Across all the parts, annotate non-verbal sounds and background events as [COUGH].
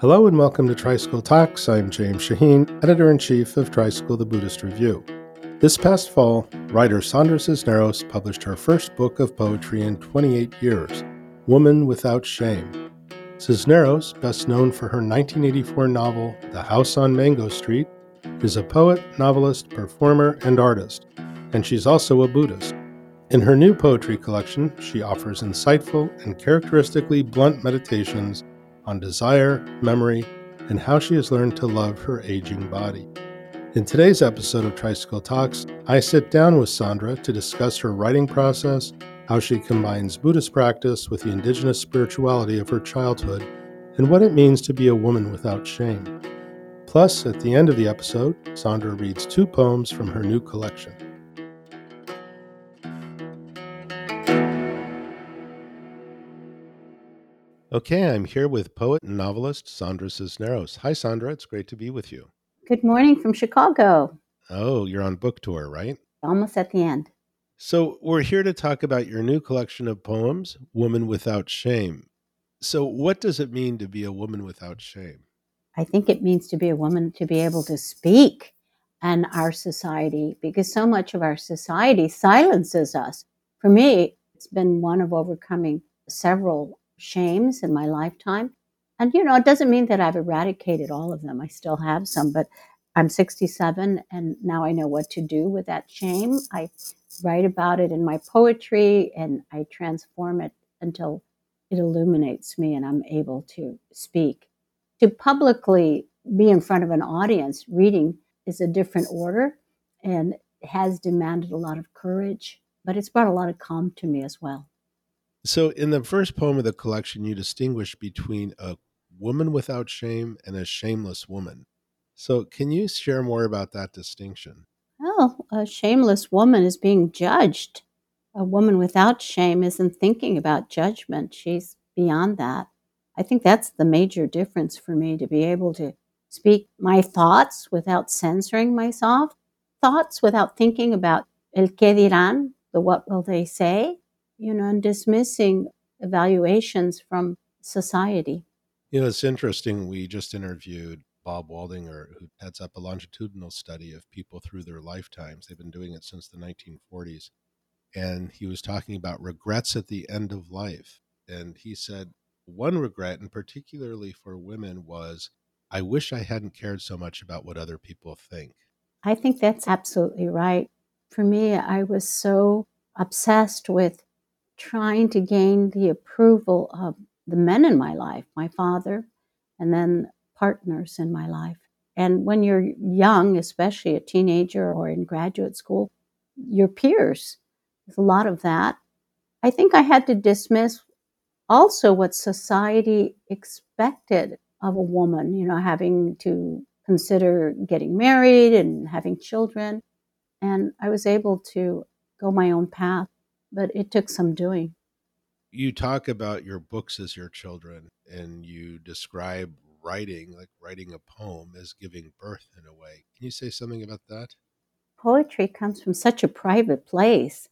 Hello and welcome to Tricycle Talks. I'm James Shaheen, editor in chief of Tricycle the Buddhist Review. This past fall, writer Sandra Cisneros published her first book of poetry in 28 years, Woman Without Shame. Cisneros, best known for her 1984 novel The House on Mango Street, is a poet, novelist, performer, and artist, and she's also a Buddhist. In her new poetry collection, she offers insightful and characteristically blunt meditations on desire, memory, and how she has learned to love her aging body. In today's episode of Tricycle Talks, I sit down with Sandra to discuss her writing process, how she combines Buddhist practice with the indigenous spirituality of her childhood, and what it means to be a woman without shame. Plus, at the end of the episode, Sandra reads two poems from her new collection. Okay, I'm here with poet and novelist Sandra Cisneros. Hi, Sandra. It's great to be with you. Good morning from Chicago. Oh, you're on book tour, right? Almost at the end. So, we're here to talk about your new collection of poems, Woman Without Shame. So, what does it mean to be a woman without shame? I think it means to be a woman to be able to speak in our society because so much of our society silences us. For me, it's been one of overcoming several shames in my lifetime. And, you know, it doesn't mean that I've eradicated all of them. I still have some, but I'm 67 and now I know what to do with that shame. I write about it in my poetry and I transform it until it illuminates me and I'm able to speak. To publicly be in front of an audience reading is a different order and has demanded a lot of courage, but it's brought a lot of calm to me as well. So, in the first poem of the collection, you distinguish between a woman without shame and a shameless woman. So, can you share more about that distinction? Well, a shameless woman is being judged. A woman without shame isn't thinking about judgment, she's beyond that. I think that's the major difference for me to be able to speak my thoughts without censoring myself, thoughts without thinking about el que dirán, the what will they say, you know, and dismissing evaluations from society. You know, it's interesting. We just interviewed Bob Waldinger, who heads up a longitudinal study of people through their lifetimes. They've been doing it since the 1940s. And he was talking about regrets at the end of life. And he said, one regret, and particularly for women, was I wish I hadn't cared so much about what other people think. I think that's absolutely right. For me, I was so obsessed with trying to gain the approval of the men in my life, my father, and then partners in my life. And when you're young, especially a teenager or in graduate school, your peers, there's a lot of that. I think I had to dismiss also what society expected of a woman, you know, having to consider getting married and having children. And I was able to go my own path but it took some doing. You talk about your books as your children, and you describe writing, like writing a poem, as giving birth in a way. Can you say something about that? Poetry comes from such a private place.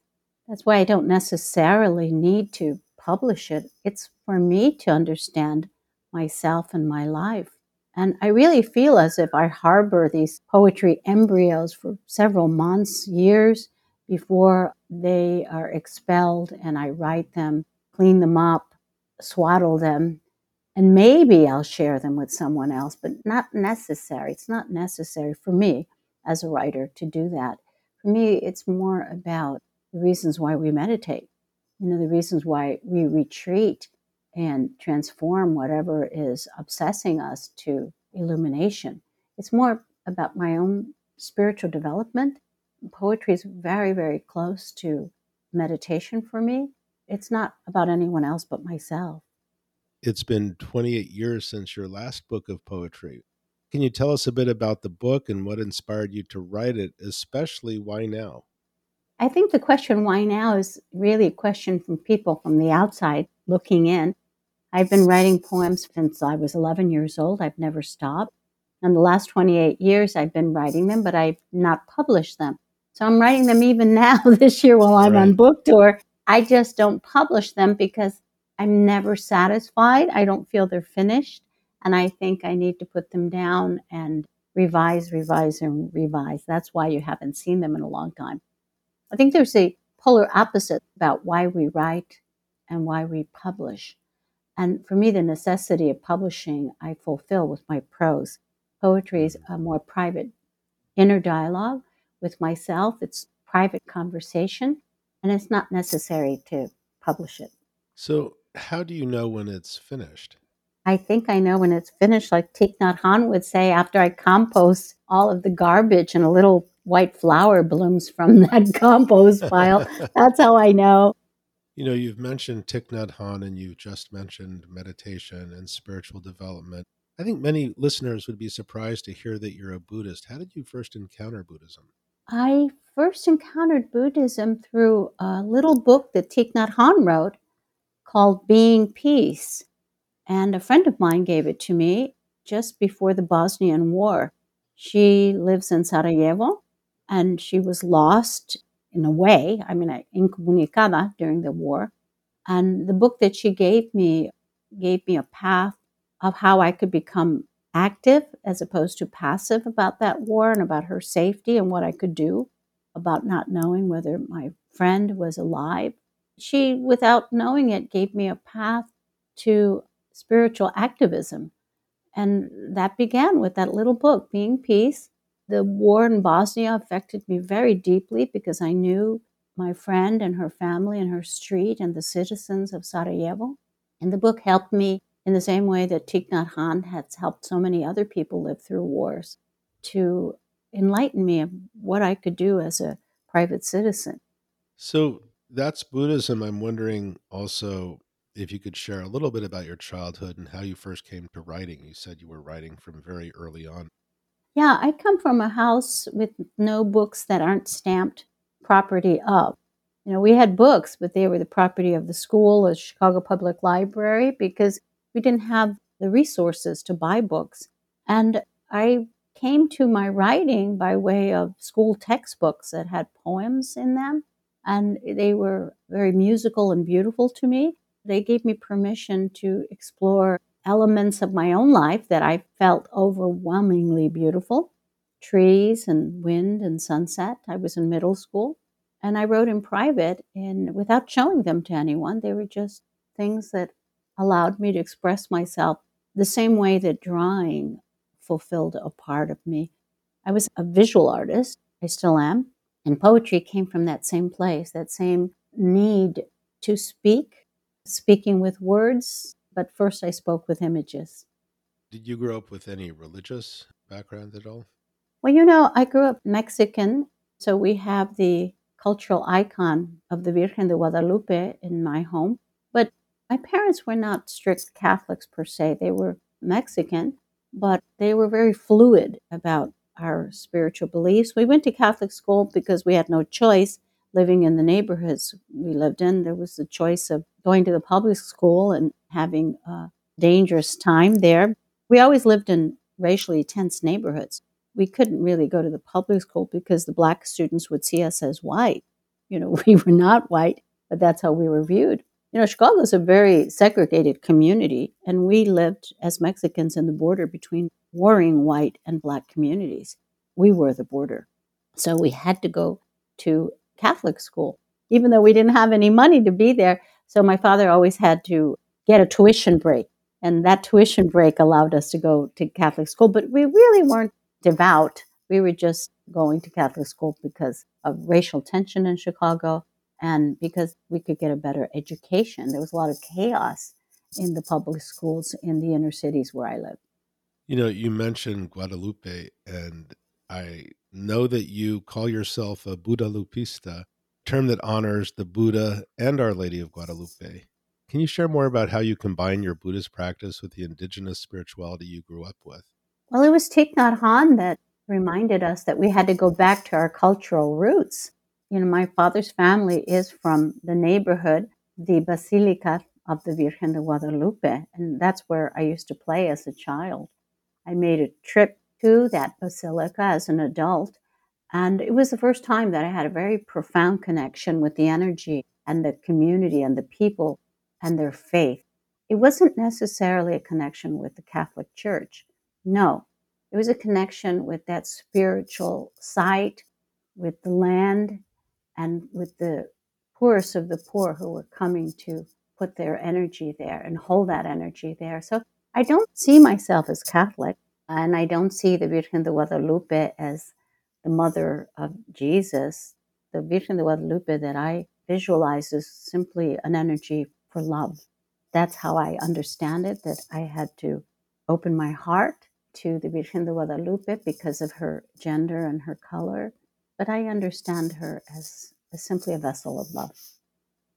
That's why I don't necessarily need to publish it. It's for me to understand myself and my life. And I really feel as if I harbor these poetry embryos for several months, years, before they are expelled and I write them, clean them up, swaddle them, and maybe I'll share them with someone else, but not necessary. It's not necessary for me as a writer to do that. For me, it's more about the reasons why we meditate, you know, the reasons why we retreat and transform whatever is obsessing us to illumination. It's more about my own spiritual development poetry is very, very close to meditation for me. It's not about anyone else but myself. It's been 28 years since your last book of poetry. Can you tell us a bit about the book and what inspired you to write it, especially why now? I think the question why now is really a question from people from the outside looking in. I've been writing poems since I was 11 years old. I've never stopped. And the last 28 years, I've been writing them, but I've not published them. So I'm writing them even [LAUGHS] now this year while I'm right. on book tour. I just don't publish them because I'm never satisfied. I don't feel they're finished. And I think I need to put them down and revise, revise, and revise. That's why you haven't seen them in a long time. I think there's a polar opposite about why we write and why we publish. And for me, the necessity of publishing I fulfill with my prose. Poetry is mm. a more private inner dialogue with myself. It's private conversation, and it's not necessary to publish it. So, how do you know when it's finished? I think I know when it's finished, like Thich Nhat Hanh would say, after I compost all of the garbage and a little white flower blooms from [LAUGHS] that compost pile. [LAUGHS] That's how I know. You know, you've mentioned Thich Nhat Hanh and you've just mentioned meditation and spiritual development. I think many listeners would be surprised to hear that you're a Buddhist. How did you first encounter Buddhism? I first encountered Buddhism through a little book that Thich Nhat Hanh wrote called Being Peace. And a friend of mine gave it to me just before the Bosnian War. She lives in Sarajevo and she was lost in a way. I mean, uh, incomunicada during the war. And the book that she gave me gave me a path of how I could become active as opposed to passive about that war and about her safety and what I could do about not knowing whether my friend was alive. She, without knowing it, gave me a path to spiritual activism. And that began with that little book, Being Peace. The war in Bosnia affected me very deeply because I knew my friend and her family and her street and the citizens of Sarajevo. And the book helped me in the same way that Thich Nhat Hanh has helped so many other people live through wars to enlighten me of what I could do as a private citizen. So that's Buddhism. I'm wondering also if you could share a little bit about your childhood and how you first came to writing. You said you were writing from very early on. Yeah, I come from a house with no books that aren't stamped property of. You know, we had books, but they were the property of the school, the Chicago Public Library, because we didn't have the resources to buy books. And I came to my writing by way of school textbooks that had poems in them. And they were very musical and beautiful to me. They gave me permission to explore elements of my own life that I felt overwhelmingly beautiful trees and wind and sunset. I was in middle school and I wrote in private and without showing them to anyone. They were just things that allowed me to express myself the same way that drawing fulfilled a part of me. I was a visual artist, I still am, and poetry came from that same place, that same need to speak, speaking with words, but first I spoke with images. Did you grow up with any religious background at all? Well, you know, I grew up Mexican, so we have the cultural icon of the Virgen de Guadalupe in my home. My parents were not strict Catholics per se. They were Mexican, but they were very fluid about our spiritual beliefs. We went to Catholic school because we had no choice living in the neighborhoods we lived in. There was the choice of going to the public school and having a dangerous time there. We always lived in racially tense neighborhoods. We couldn't really go to the public school because the black students would see us as white. You know, [LAUGHS] we were not white, but that's how we were viewed. You know, Chicago is a very segregated community, and we lived as Mexicans in the border between warring white and black communities. We were the border. So we had to go to Catholic school, even though we didn't have any money to be there. So my father always had to get a tuition break. And that tuition break allowed us to go to Catholic school. But we really weren't devout. We were just going to Catholic school because of racial tension in Chicago and because we could get a better education. There was a lot of chaos in the public schools in the inner cities where I live. You know, you mentioned Guadalupe, and I know that you call yourself a Buddhalupista, term that honors the Buddha and Our Lady of Guadalupe. Can you share more about how you combine your Buddhist practice with the indigenous spirituality you grew up with? Well, it was Thich Nhat Hanh that reminded us that we had to go back to our cultural roots you know, my father's family is from the neighborhood, the Basilica of the Virgen de Guadalupe, and that's where I used to play as a child. I made a trip to that basilica as an adult, and it was the first time that I had a very profound connection with the energy and the community and the people and their faith. it wasn't necessarily a connection with the Catholic Church. No, it was a connection with that spiritual site, with the land, and with the poorest of the poor who were coming to put their energy there and hold that energy there. So I don't see myself as Catholic, and I don't see the Virgen de Guadalupe as the mother of Jesus. The Virgen de Guadalupe that I visualize is simply an energy for love. That's how I understand it, that I had to open my heart to the Virgen de Guadalupe because of her gender and her color. But I understand her as, as simply a vessel of love.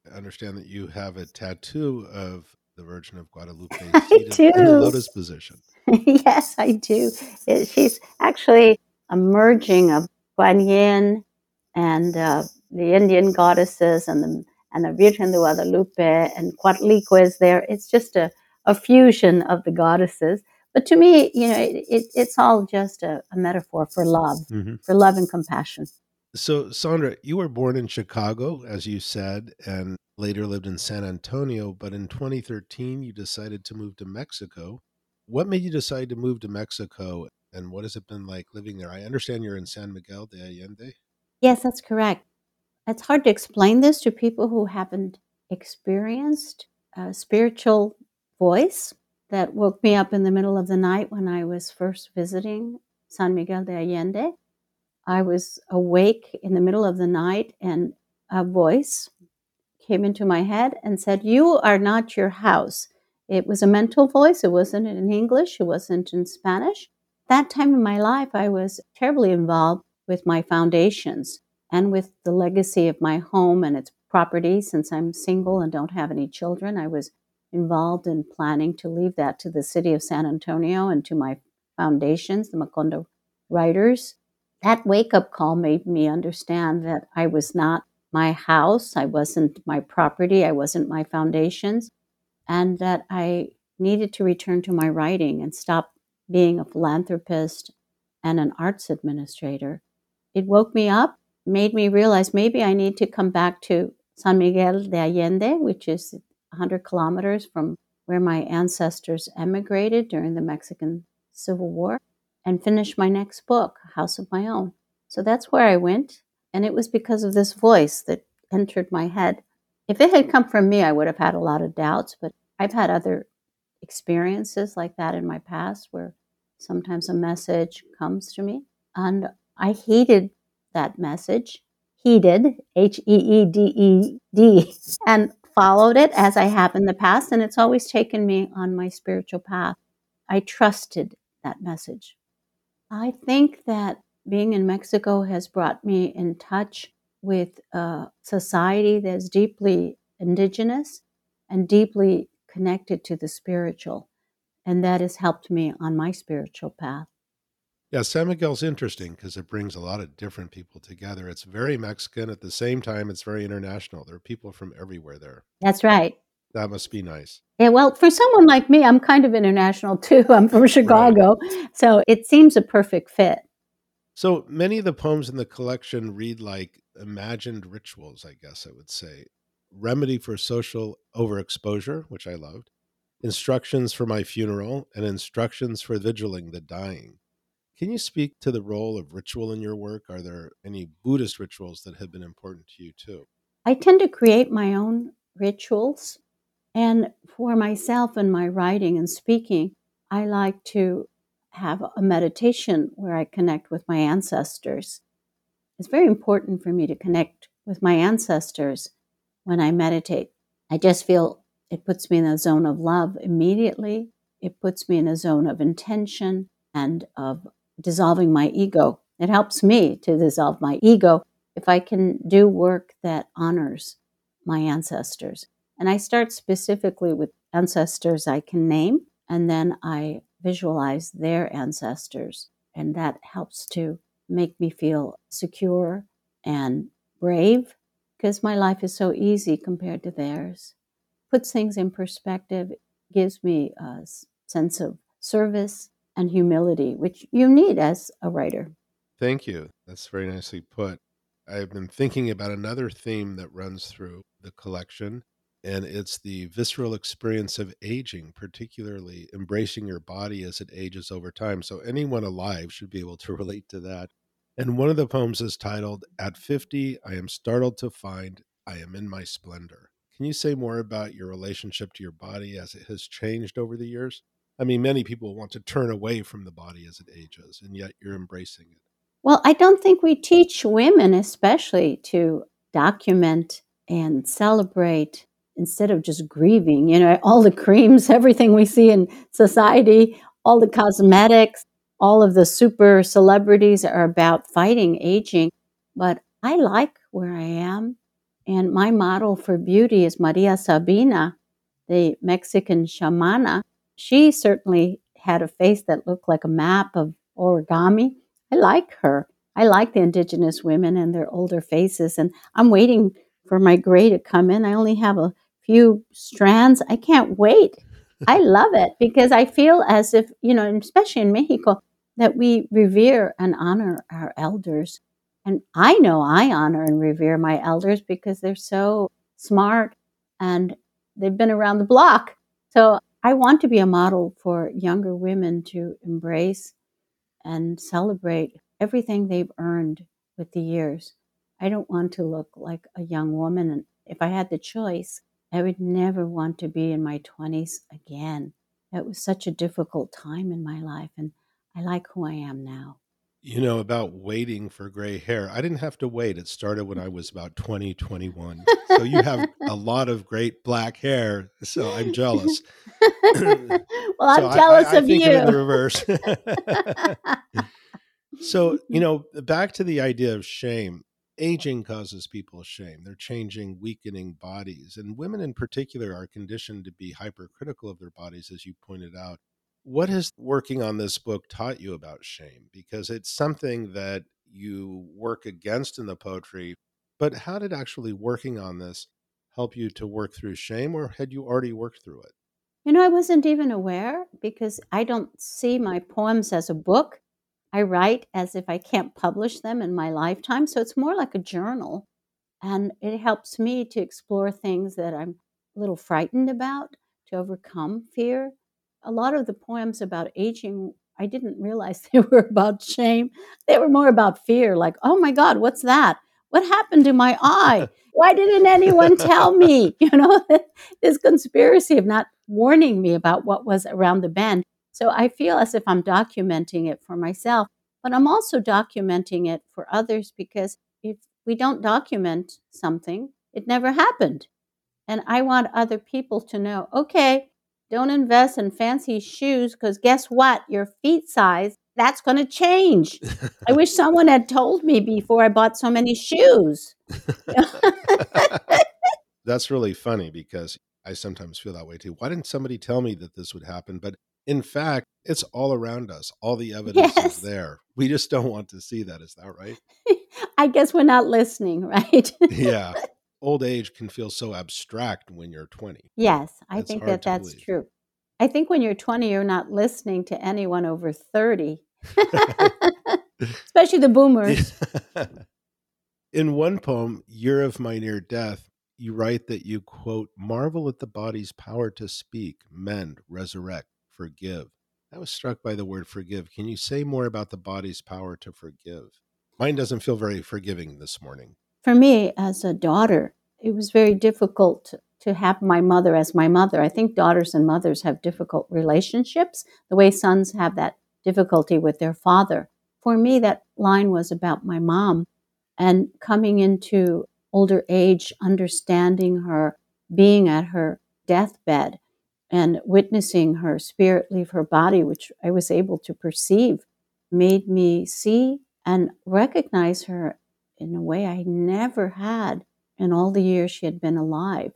I understand that you have a tattoo of the Virgin of Guadalupe [LAUGHS] seated in the lotus position. [LAUGHS] yes, I do. It, she's actually a merging of Guan Yin and uh, the Indian goddesses and the and the Virgen de Guadalupe and Coatlicue is there. It's just a, a fusion of the goddesses. But to me, you know, it, it, it's all just a, a metaphor for love, mm-hmm. for love and compassion. So, Sandra, you were born in Chicago, as you said, and later lived in San Antonio. But in 2013, you decided to move to Mexico. What made you decide to move to Mexico, and what has it been like living there? I understand you're in San Miguel de Allende. Yes, that's correct. It's hard to explain this to people who haven't experienced a spiritual voice that woke me up in the middle of the night when I was first visiting San Miguel de Allende. I was awake in the middle of the night, and a voice came into my head and said, You are not your house. It was a mental voice. It wasn't in English. It wasn't in Spanish. That time in my life, I was terribly involved with my foundations and with the legacy of my home and its property. Since I'm single and don't have any children, I was involved in planning to leave that to the city of San Antonio and to my foundations, the Macondo Writers that wake up call made me understand that I was not my house, I wasn't my property, I wasn't my foundations, and that I needed to return to my writing and stop being a philanthropist and an arts administrator. It woke me up, made me realize maybe I need to come back to San Miguel de Allende, which is 100 kilometers from where my ancestors emigrated during the Mexican Civil War and finish my next book, House of My Own. So that's where I went. And it was because of this voice that entered my head. If it had come from me, I would have had a lot of doubts, but I've had other experiences like that in my past where sometimes a message comes to me. And I hated that message, heeded, H E E D E D, and followed it as I have in the past. And it's always taken me on my spiritual path. I trusted that message. I think that being in Mexico has brought me in touch with a society that's deeply indigenous and deeply connected to the spiritual. And that has helped me on my spiritual path. Yeah, San Miguel's interesting because it brings a lot of different people together. It's very Mexican. At the same time, it's very international. There are people from everywhere there. That's right. That must be nice. Yeah, well, for someone like me, I'm kind of international [LAUGHS] too. I'm from Chicago. Right. So it seems a perfect fit. So many of the poems in the collection read like imagined rituals, I guess I would say. Remedy for social overexposure, which I loved, instructions for my funeral, and instructions for vigiling the dying. Can you speak to the role of ritual in your work? Are there any Buddhist rituals that have been important to you too? I tend to create my own rituals and for myself and my writing and speaking, I like to have a meditation where I connect with my ancestors. It's very important for me to connect with my ancestors when I meditate. I just feel it puts me in a zone of love immediately. It puts me in a zone of intention and of dissolving my ego. It helps me to dissolve my ego if I can do work that honors my ancestors. And I start specifically with ancestors I can name, and then I visualize their ancestors. And that helps to make me feel secure and brave because my life is so easy compared to theirs. Puts things in perspective, gives me a sense of service and humility, which you need as a writer. Thank you. That's very nicely put. I've been thinking about another theme that runs through the collection, and it's the visceral experience of aging, particularly embracing your body as it ages over time. So, anyone alive should be able to [LAUGHS] relate to that. And one of the poems is titled, At 50, I Am Startled to Find I Am in My Splendor. Can you say more about your relationship to your body as it has changed over the years? I mean, many people want to turn away from the body as it ages, and yet you're embracing it. Well, I don't think we teach women, especially, to document and celebrate instead of just grieving. You know, all the creams, [LAUGHS] everything we see in society, all the cosmetics, all of the super celebrities are about fighting aging. But I like where I am. And my model for beauty is Maria Sabina, the Mexican shamana. She certainly had a face that looked like a map of origami. I like her. I like the indigenous women and their older faces. And I'm waiting for my gray to come in. I only have a few strands. I can't wait. I [LAUGHS] love it because I feel as if, you know, especially in Mexico, that we revere and honor our elders. And I know I honor and revere my elders because they're so smart and they've been around the block. So I want to be a model for younger women to embrace and celebrate everything they've earned with the years. I don't want to look like a young woman. And if I had the choice, I would never want to be in my 20s again. That was such a difficult time in my life. And I like who I am now. You know, about waiting for gray hair. I didn't have to wait. It started when I was about 20, 21. So you have a [LAUGHS] lot of great black hair. So I'm jealous. [LAUGHS] well, I'm so jealous I, I, I of you. in the reverse. [LAUGHS] so, you know, back to the idea of shame. Aging causes people shame. They're changing, weakening bodies. And women in particular are conditioned to be hypercritical of their bodies, as you pointed out what has working on this book taught you about shame? Because it's something that you work against in the poetry, but how did actually working on this help you to work through shame, or had you already worked through it? You know, I wasn't even aware because I don't see my poems as a book. I write as if I can't publish them in my lifetime. So it's more like a journal. And it helps me to explore things that I'm a little frightened about, to overcome fear, a lot of the poems about aging, I didn't realize [LAUGHS] they were about shame. They were more about fear, like, oh my God, what's that? What happened to my eye? [LAUGHS] Why didn't anyone tell me? [LAUGHS] You know, this conspiracy of not warning me about what was around the bend. So I feel as if I'm documenting it for myself, but I'm also documenting it for others because if we don't document something, it never happened. And I want other people to know okay, don't invest in fancy shoes because guess what? Your feet size, that's going to change. I wish someone had told me before I bought so many shoes. [LAUGHS] that's really funny because I sometimes feel that way too. Why didn't somebody tell me that this would happen? But in fact, it's all around us. All the evidence yes. is there. We just don't want to see that. Is that right? [LAUGHS] I guess we're not listening, right? yeah [LAUGHS] old age can feel so abstract when you're 20. Yes, I think that that's believe. true. I think when you're 20, you're not listening to anyone over 30, [LAUGHS] [LAUGHS] especially the boomers. [LAUGHS] In one poem, Year of My Near Death, you write that you, quote, marvel at the body's power to speak, mend, resurrect, forgive. I was struck by the word forgive. Can you say more about the body's power to forgive? Mine doesn't feel very forgiving this morning for me as a daughter, it was very difficult to have my mother as my mother. I think daughters and mothers have difficult relationships, the way sons have that difficulty with their father. For me, that line was about my mom and coming into older age, understanding her, being at her deathbed, and witnessing her spirit leave her body, which I was able to perceive, made me see and recognize her in a way I never had in all the years she had been alive.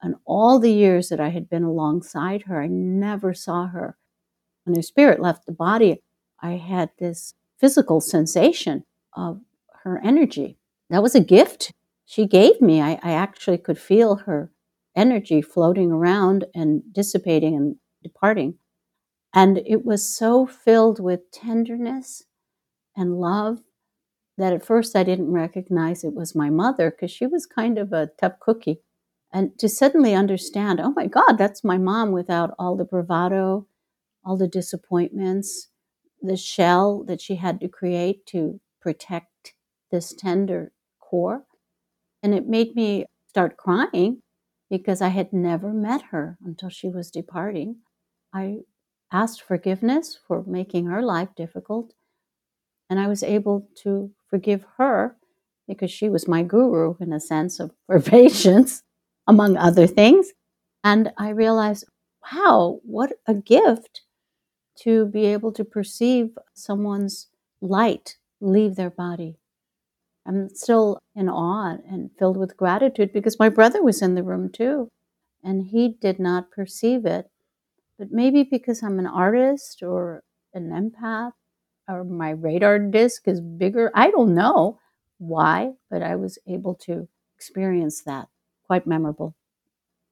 And all the years that I had been alongside her, I never saw her. When her spirit left the body, I had this physical sensation of her energy. That was a gift she gave me. I, I actually could feel her energy floating around and dissipating and departing. And it was so filled with tenderness and love that at first I didn't recognize it was my mother because she was kind of a tough cookie. And to suddenly understand, oh my God, that's my mom without all the bravado, all the disappointments, the shell that she had to create to protect this tender core. And it made me start crying because I had never met her until she was departing. I asked forgiveness for making her life difficult. And I was able to forgive her because she was my guru in a sense of [LAUGHS] for patience, among other things. And I realized, wow, what a gift to be able to perceive someone's light leave their body. I'm still in awe and filled with gratitude because my brother was in the room too, and he did not perceive it. But maybe because I'm an artist or an empath or my radar disc is bigger, I don't know why, but I was able to experience that. Quite memorable.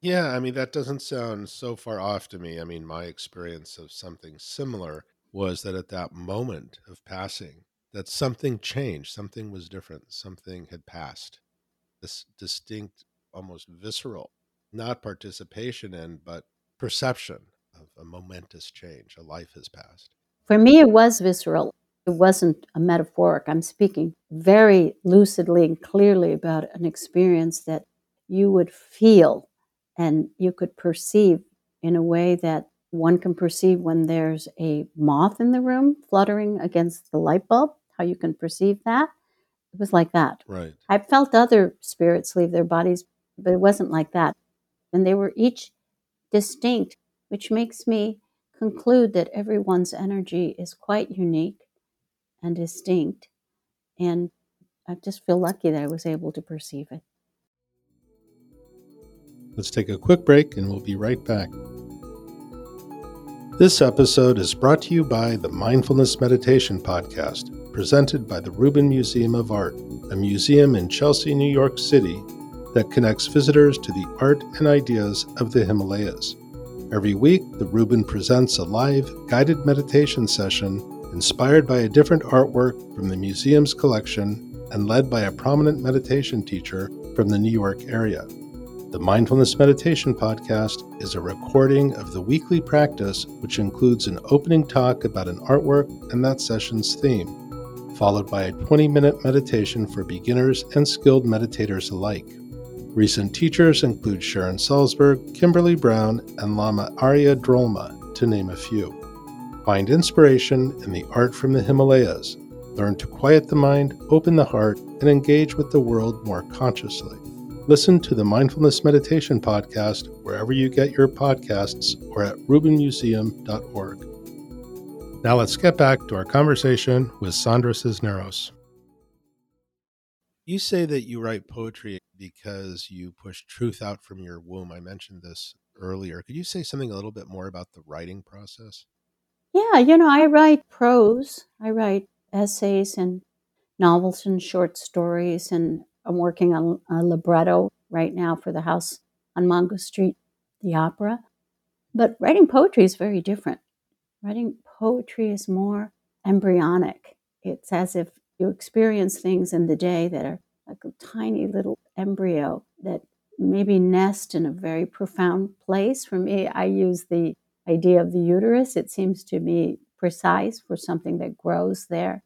Yeah, I mean, that doesn't sound so far off to me. I mean, my experience of something similar was that at that moment of passing, that something changed, something was different, something had passed. This distinct, almost visceral, not participation in, but perception of a momentous change. A life has passed. For me, it was visceral. It wasn't a metaphoric. I'm speaking very lucidly and clearly about an experience that you would feel and you could perceive in a way that one can perceive when there's a moth in the room fluttering against the light bulb, how you can perceive that. It was like that. Right. I felt other spirits leave their bodies, but it wasn't like that. And they were each distinct, which makes me conclude that everyone's energy is quite unique and distinct. And I just feel lucky that I was able to perceive it. Let's take a quick break and we'll be right back. This episode is brought to you by the Mindfulness Meditation Podcast, presented by the Rubin Museum of Art, a museum in Chelsea, New York City that connects visitors to the art and ideas of the Himalayas. Every week, the Rubin presents a live guided meditation session inspired by a different artwork from the museum's collection and led by a prominent meditation teacher from the New York area. The Mindfulness Meditation Podcast is a recording of the weekly practice, which includes an opening talk about an artwork and that session's theme, followed by a 20 minute meditation for beginners and skilled meditators alike. Recent teachers include Sharon Salzberg, Kimberly Brown, and Lama Arya Drolma, to name a few. Find inspiration in the art from the Himalayas. Learn to quiet the mind, open the heart, and engage with the world more consciously. Listen to the Mindfulness Meditation Podcast wherever you get your podcasts or at rubinmuseum.org. Now let's get back to our conversation with Sandra Cisneros. You say that you write poetry because you push truth out from your womb. I mentioned this earlier. Could you say something a little bit more about the writing process? Yeah, you know, I write prose, I write essays and novels and short stories and I'm working on a libretto right now for the house on Mango Street, the opera. But writing poetry is very different. Writing poetry is more embryonic. It's as if you experience things in the day that are like a tiny little embryo that maybe nest in a very profound place. For me, I use the idea of the uterus. It seems to me precise for something that grows there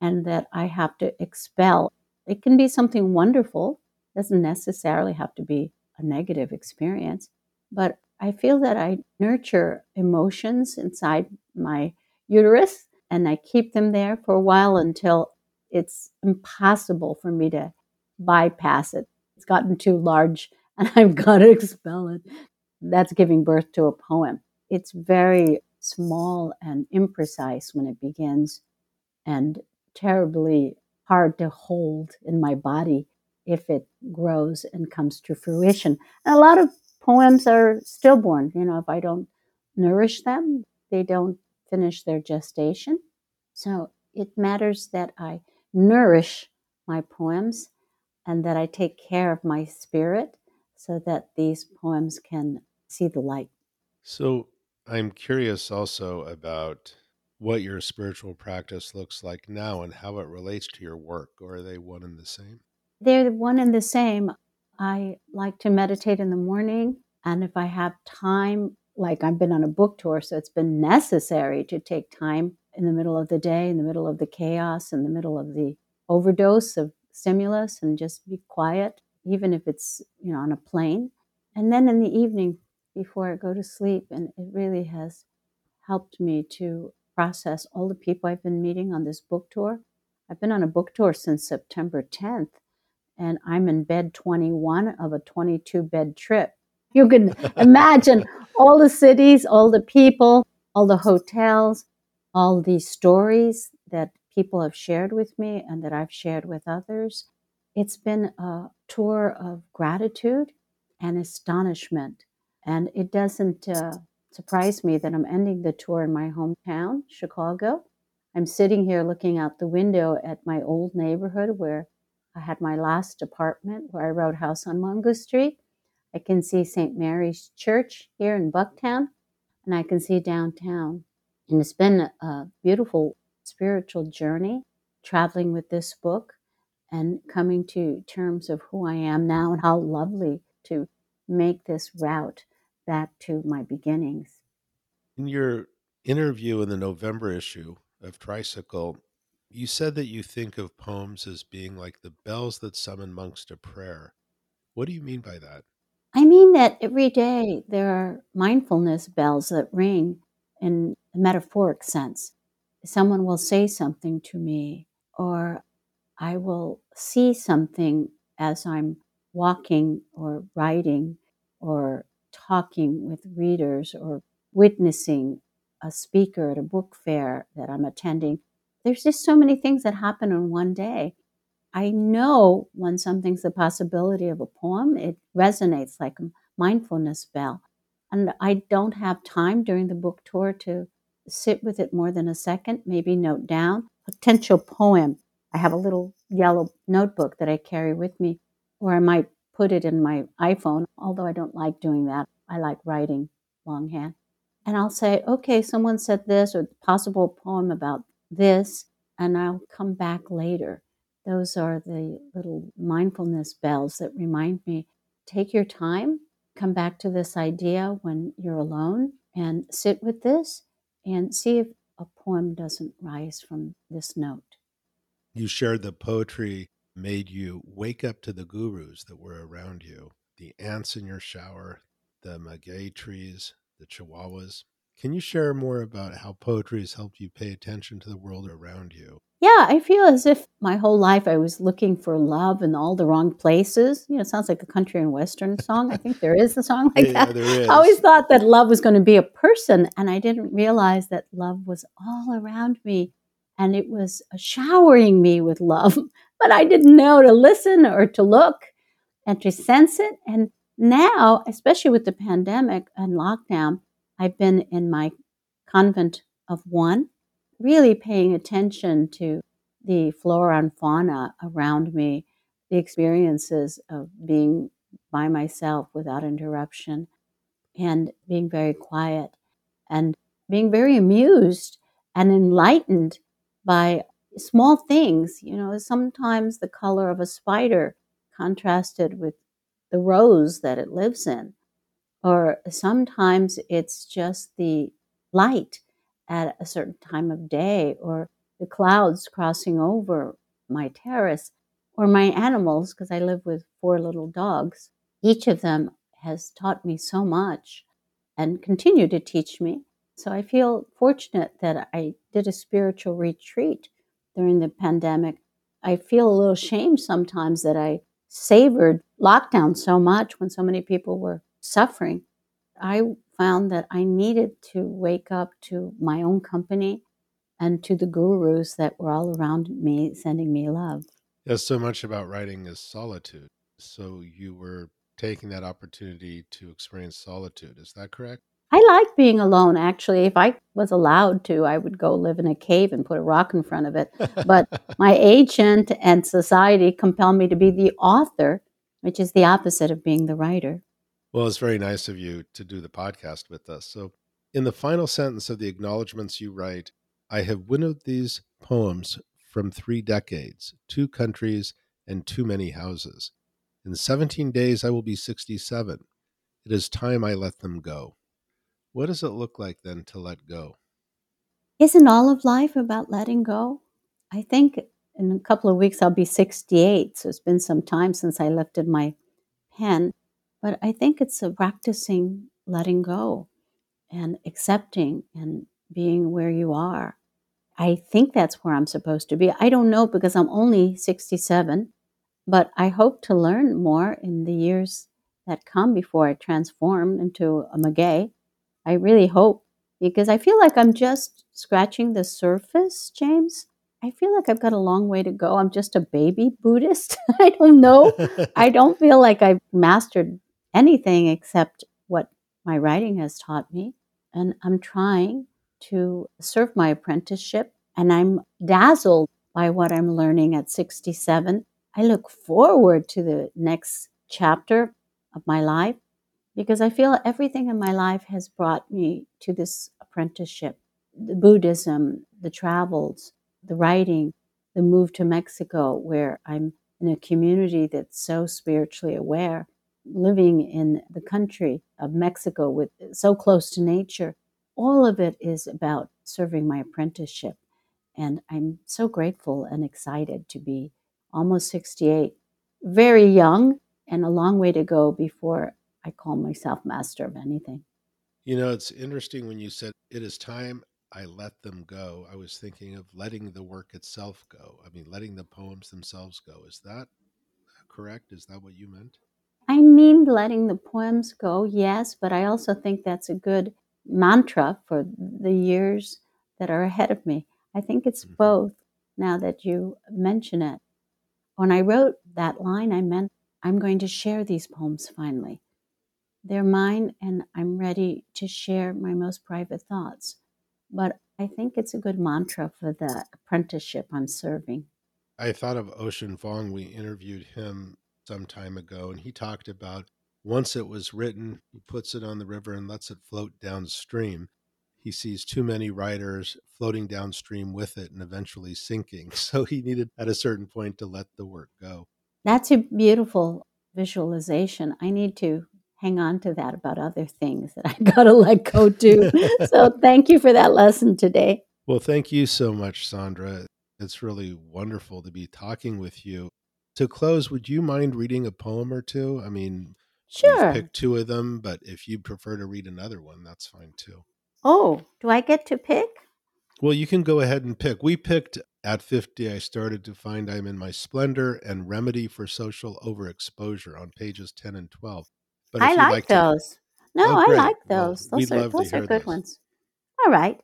and that I have to expel it can be something wonderful, it doesn't necessarily have to be a negative experience, but I feel that I nurture emotions inside my uterus and I keep them there for a while until it's impossible for me to bypass it. It's gotten too large [LAUGHS] and I've got to expel it. That's giving birth to a poem. It's very small and imprecise when it begins and terribly hard to hold in my body if it grows and comes to fruition. And a lot of poems are stillborn. You know, if I don't nourish them, they don't finish their gestation. So it matters that I nourish my poems and that I take care of my spirit so that these poems can see the light. So I'm curious also about what your spiritual practice looks like now and how it relates to your work, or are they one and the same? They're one and the same. I like to meditate in the morning. And if I have time, like I've been on a book tour, so it's been necessary to take time in the middle of the day, in the middle of the chaos, in the middle of the overdose of stimulus, and just be quiet, even if it's, you know, on a plane. And then in the evening, before I go to sleep, and it really has helped me to process all the people I've been meeting on this book tour. I've been on a book tour since September 10th, and I'm in bed 21 of a 22 bed trip. You can [LAUGHS] imagine all the cities, all the people, all the hotels, all the stories that people have shared with me and that I've shared with others. It's been a tour of gratitude and astonishment. And it doesn't uh, surprise me that I'm ending the tour in my hometown, Chicago. I'm sitting here looking out the window at my old neighborhood where I had my last apartment, where I wrote House on Mango Street. I can see St. Mary's Church here in Bucktown, and I can see downtown. And it's been a beautiful spiritual journey traveling with this book and coming to terms of who I am now and how lovely to make this route back to my beginnings. In your interview in the November issue of Tricycle, you said that you think of poems as being like the bells that summon monks to prayer. What do you mean by that? I mean that every day there are mindfulness bells that ring in a metaphoric sense. Someone will say something to me, or I will see something as I'm walking or writing or talking with readers or witnessing a speaker at a book fair that I'm attending. There's just so many things that happen in one day. I know when something's the possibility of a poem, it resonates like a mindfulness bell. And I don't have time during the book tour to sit with it more than a second, maybe note down potential poem. I have a little yellow notebook that I carry with me, or I might put it in my iPhone, although I don't like doing that. I like writing longhand. And I'll say, okay, someone said this or possible poem about this, and I'll come back later. Those are the little mindfulness bells that remind me take your time, come back to this idea when you're alone, and sit with this and see if a poem doesn't rise from this note. You shared that poetry made you wake up to the gurus that were around you the ants in your shower, the maguey trees, the chihuahuas. Can you share more about how poetry has helped you pay attention to the world around you? Yeah, I feel as if my whole life I was looking for love in all the wrong places. You know, it sounds like a country and western song. I think there is a song [LAUGHS] like yeah, that. There is. I always thought that love was going to be a person, and I didn't realize that love was all around me and it was showering me with love. [LAUGHS] But I didn't know to listen or to look and to sense it. And now, especially with the pandemic and lockdown, I've been in my convent of one, really paying attention to the flora and fauna around me, the experiences of being by myself without interruption, and being very quiet and being very amused and enlightened by small things. You know, sometimes the color of a spider contrasted with the rose that it lives in, or sometimes it's just the light at a certain time of day, or the clouds crossing over my terrace, or my animals, because I live with four little dogs. Each of them has taught me so much and continue to teach me. So I feel fortunate that I did a spiritual retreat during the pandemic. I feel a little shame sometimes that I savored lockdown so much when so many people were suffering. I found that I needed to wake up to my own company and to the gurus that were all around me sending me love. Yes, so much about writing is solitude. So you were taking that opportunity to experience solitude. Is that correct? I like being alone, actually. If I was allowed to, I would go live in a cave and put a rock in front of it. But [LAUGHS] my agent and society compel me to be the author, which is the opposite of being the writer. Well, it's very nice of you to do the podcast with us. So, in the final sentence of the acknowledgments you write, I have winnowed these poems from three decades, two countries, and too many houses. In 17 days, I will be 67. It is time I let them go. What does it look like then to let go? Isn't all of life about letting go? I think in a couple of weeks I'll be 68, so it's been some time since I lifted my pen, but I think it's a practicing letting go and accepting and being where you are. I think that's where I'm supposed to be. I don't know because I'm only 67, but I hope to learn more in the years that come before I transform into a Magay. I really hope because I feel like I'm just scratching the surface, James. I feel like I've got a long way to go. I'm just a baby Buddhist. [LAUGHS] I don't know. [LAUGHS] I don't feel like I've mastered anything except what my writing has taught me. And I'm trying to serve my apprenticeship. And I'm dazzled by what I'm learning at 67. I look forward to the next chapter of my life because I feel everything in my life has brought me to this apprenticeship the Buddhism, the travels, the writing, the move to Mexico, where I'm in a community that's so spiritually aware, living in the country of Mexico with so close to nature. All of it is about serving my apprenticeship. And I'm so grateful and excited to be almost 68, very young, and a long way to go before I call myself master of anything. You know, it's interesting when you said it is time I let them go. I was thinking of letting the work itself go. I mean, letting the poems themselves go. Is that correct? Is that what you meant? I mean, letting the poems go, yes, but I also think that's a good mantra for the years that are ahead of me. I think it's mm-hmm. both now that you mention it. When I wrote that line, I meant I'm going to share these poems finally. They're mine, and I'm ready to share my most private thoughts. But I think it's a good mantra for the apprenticeship I'm serving. I thought of Ocean Vuong. We interviewed him some time ago, and he talked about once it was written, he puts it on the river and lets it float downstream. He sees too many writers floating downstream with it and eventually sinking. [LAUGHS] So he needed at a certain point to let the work go. That's a beautiful visualization. I need to hang on to that about other things that [LAUGHS] I got to let go too. [LAUGHS] so thank you for that lesson today. Well, thank you so much, Sandra. It's really wonderful to be talking with you. To close, would you mind reading a poem or two? I mean, sure. Pick two of them, but if you prefer to read another one, that's fine too. Oh, do I get to pick? Well, you can go ahead and pick. We picked at 50, I started to find I'm in my splendor and remedy for social overexposure on pages 10 and 12. But I like, like those. To... No, oh, I like those. Well, those are, those are good those. ones. All right.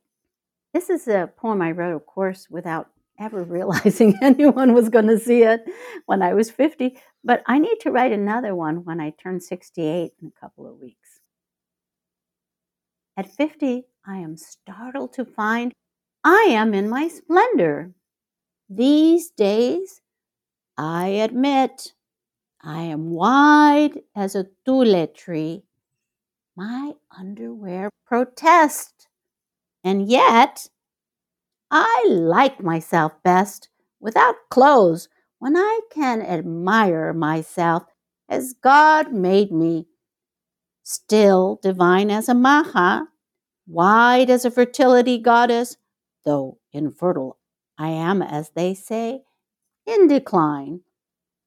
This is a poem I wrote, of course, without ever [LAUGHS] realizing [LAUGHS] anyone was going to see it when I was 50. But I need to write another one when I turn 68 in a couple of weeks. At 50, I am startled to find I am in my splendor. These days, I admit, I am wide as a tule tree. My underwear protest. And yet, I like myself best without clothes when I can admire myself as God made me. Still divine as a maja, wide as a fertility goddess, though infertile I am, as they say, in decline.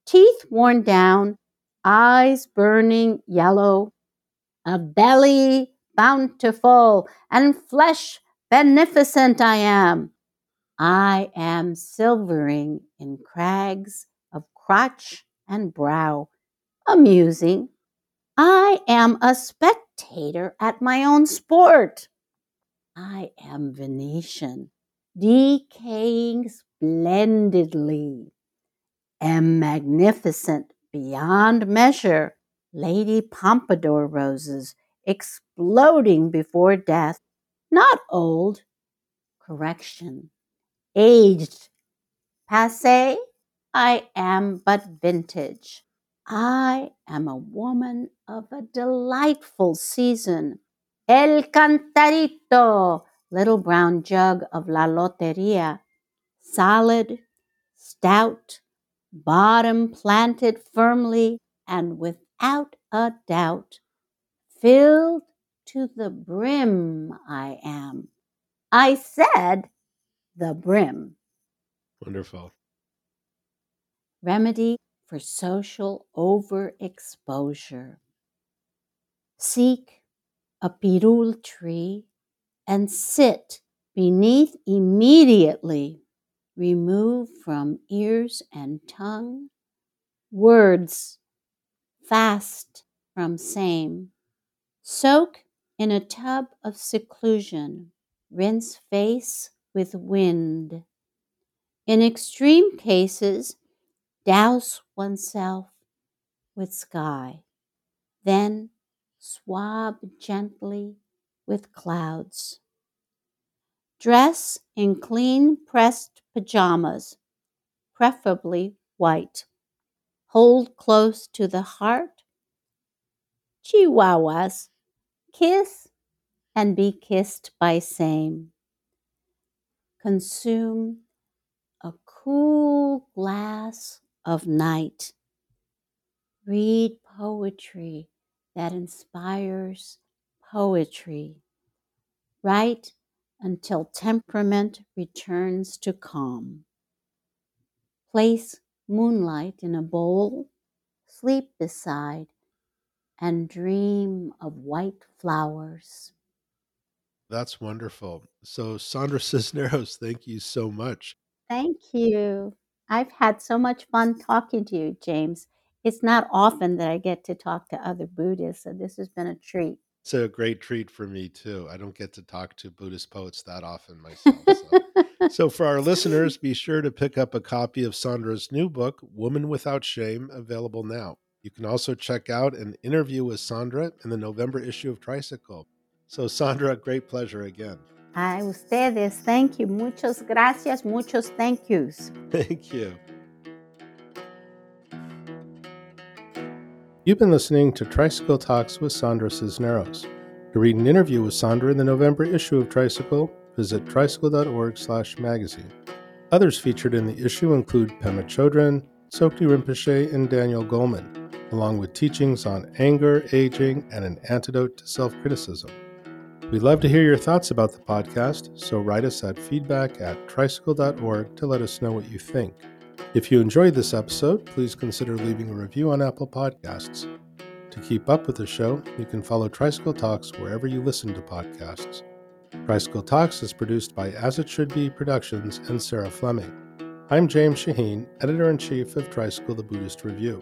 Teeth worn down, eyes burning yellow, a belly bountiful, and flesh beneficent I am. I am silvering in crags of crotch and brow, amusing. I am a spectator at my own sport. I am Venetian, decaying splendidly, am magnificent beyond measure, Lady Pompadour roses exploding before death, not old, correction, aged, passe, I am but vintage. I am a woman of a delightful season, El cantarito, little brown jug of la loteria, solid, stout, bottom planted firmly, and without a doubt, filled to the brim I am. I said the brim. Wonderful. Remedy for social overexposure. Seek a pirul tree and sit beneath immediately. Remove from ears and tongue words fast from same. Soak in a tub of seclusion. Rinse face with wind. In extreme cases, douse oneself with sky. Then swab gently with clouds. Dress in clean pressed pajamas, preferably white. Hold close to the heart. Chihuahuas, kiss and be kissed by same. Consume a cool glass of night. Read poetry that inspires poetry. Write until temperament returns to calm. Place moonlight in a bowl, sleep beside, and dream of white flowers. That's wonderful. So, Sandra [LAUGHS] Cisneros, thank you so much. Thank you. I've had so much fun talking to you, James. It's not often that I get to talk to other Buddhists, so this has been a treat. It's a great treat for me too. I don't get to talk to Buddhist poets that often myself. So. [LAUGHS] so, for our listeners, be sure to pick up a copy of Sandra's new book, Woman Without Shame, available now. You can also check out an interview with Sandra in the November issue of Tricycle. So, Sandra, great pleasure again. A ustedes, thank you. Muchas gracias, muchos thank yous. Thank you. You've been listening to Tricycle Talks with Sandra Cisneros. To read an interview with Sandra in the November issue of Tricycle, visit tricycle.org slash magazine. Others featured in the issue include Pema Chodron, Tsoknyi Rinpoche, and Daniel Goleman, along with teachings on anger, aging, and an antidote to self-criticism. We'd love to hear your thoughts about the podcast, so write us at feedback at tricycle.org to let us know what you think. If you enjoyed this episode, please consider leaving a review on Apple Podcasts. To keep up with the show, you can follow Tricycle Talks wherever you listen to podcasts. Tricycle Talks is produced by As It Should Be Productions and Sarah Fleming. I'm James Shaheen, editor in chief of Tricycle the Buddhist Review.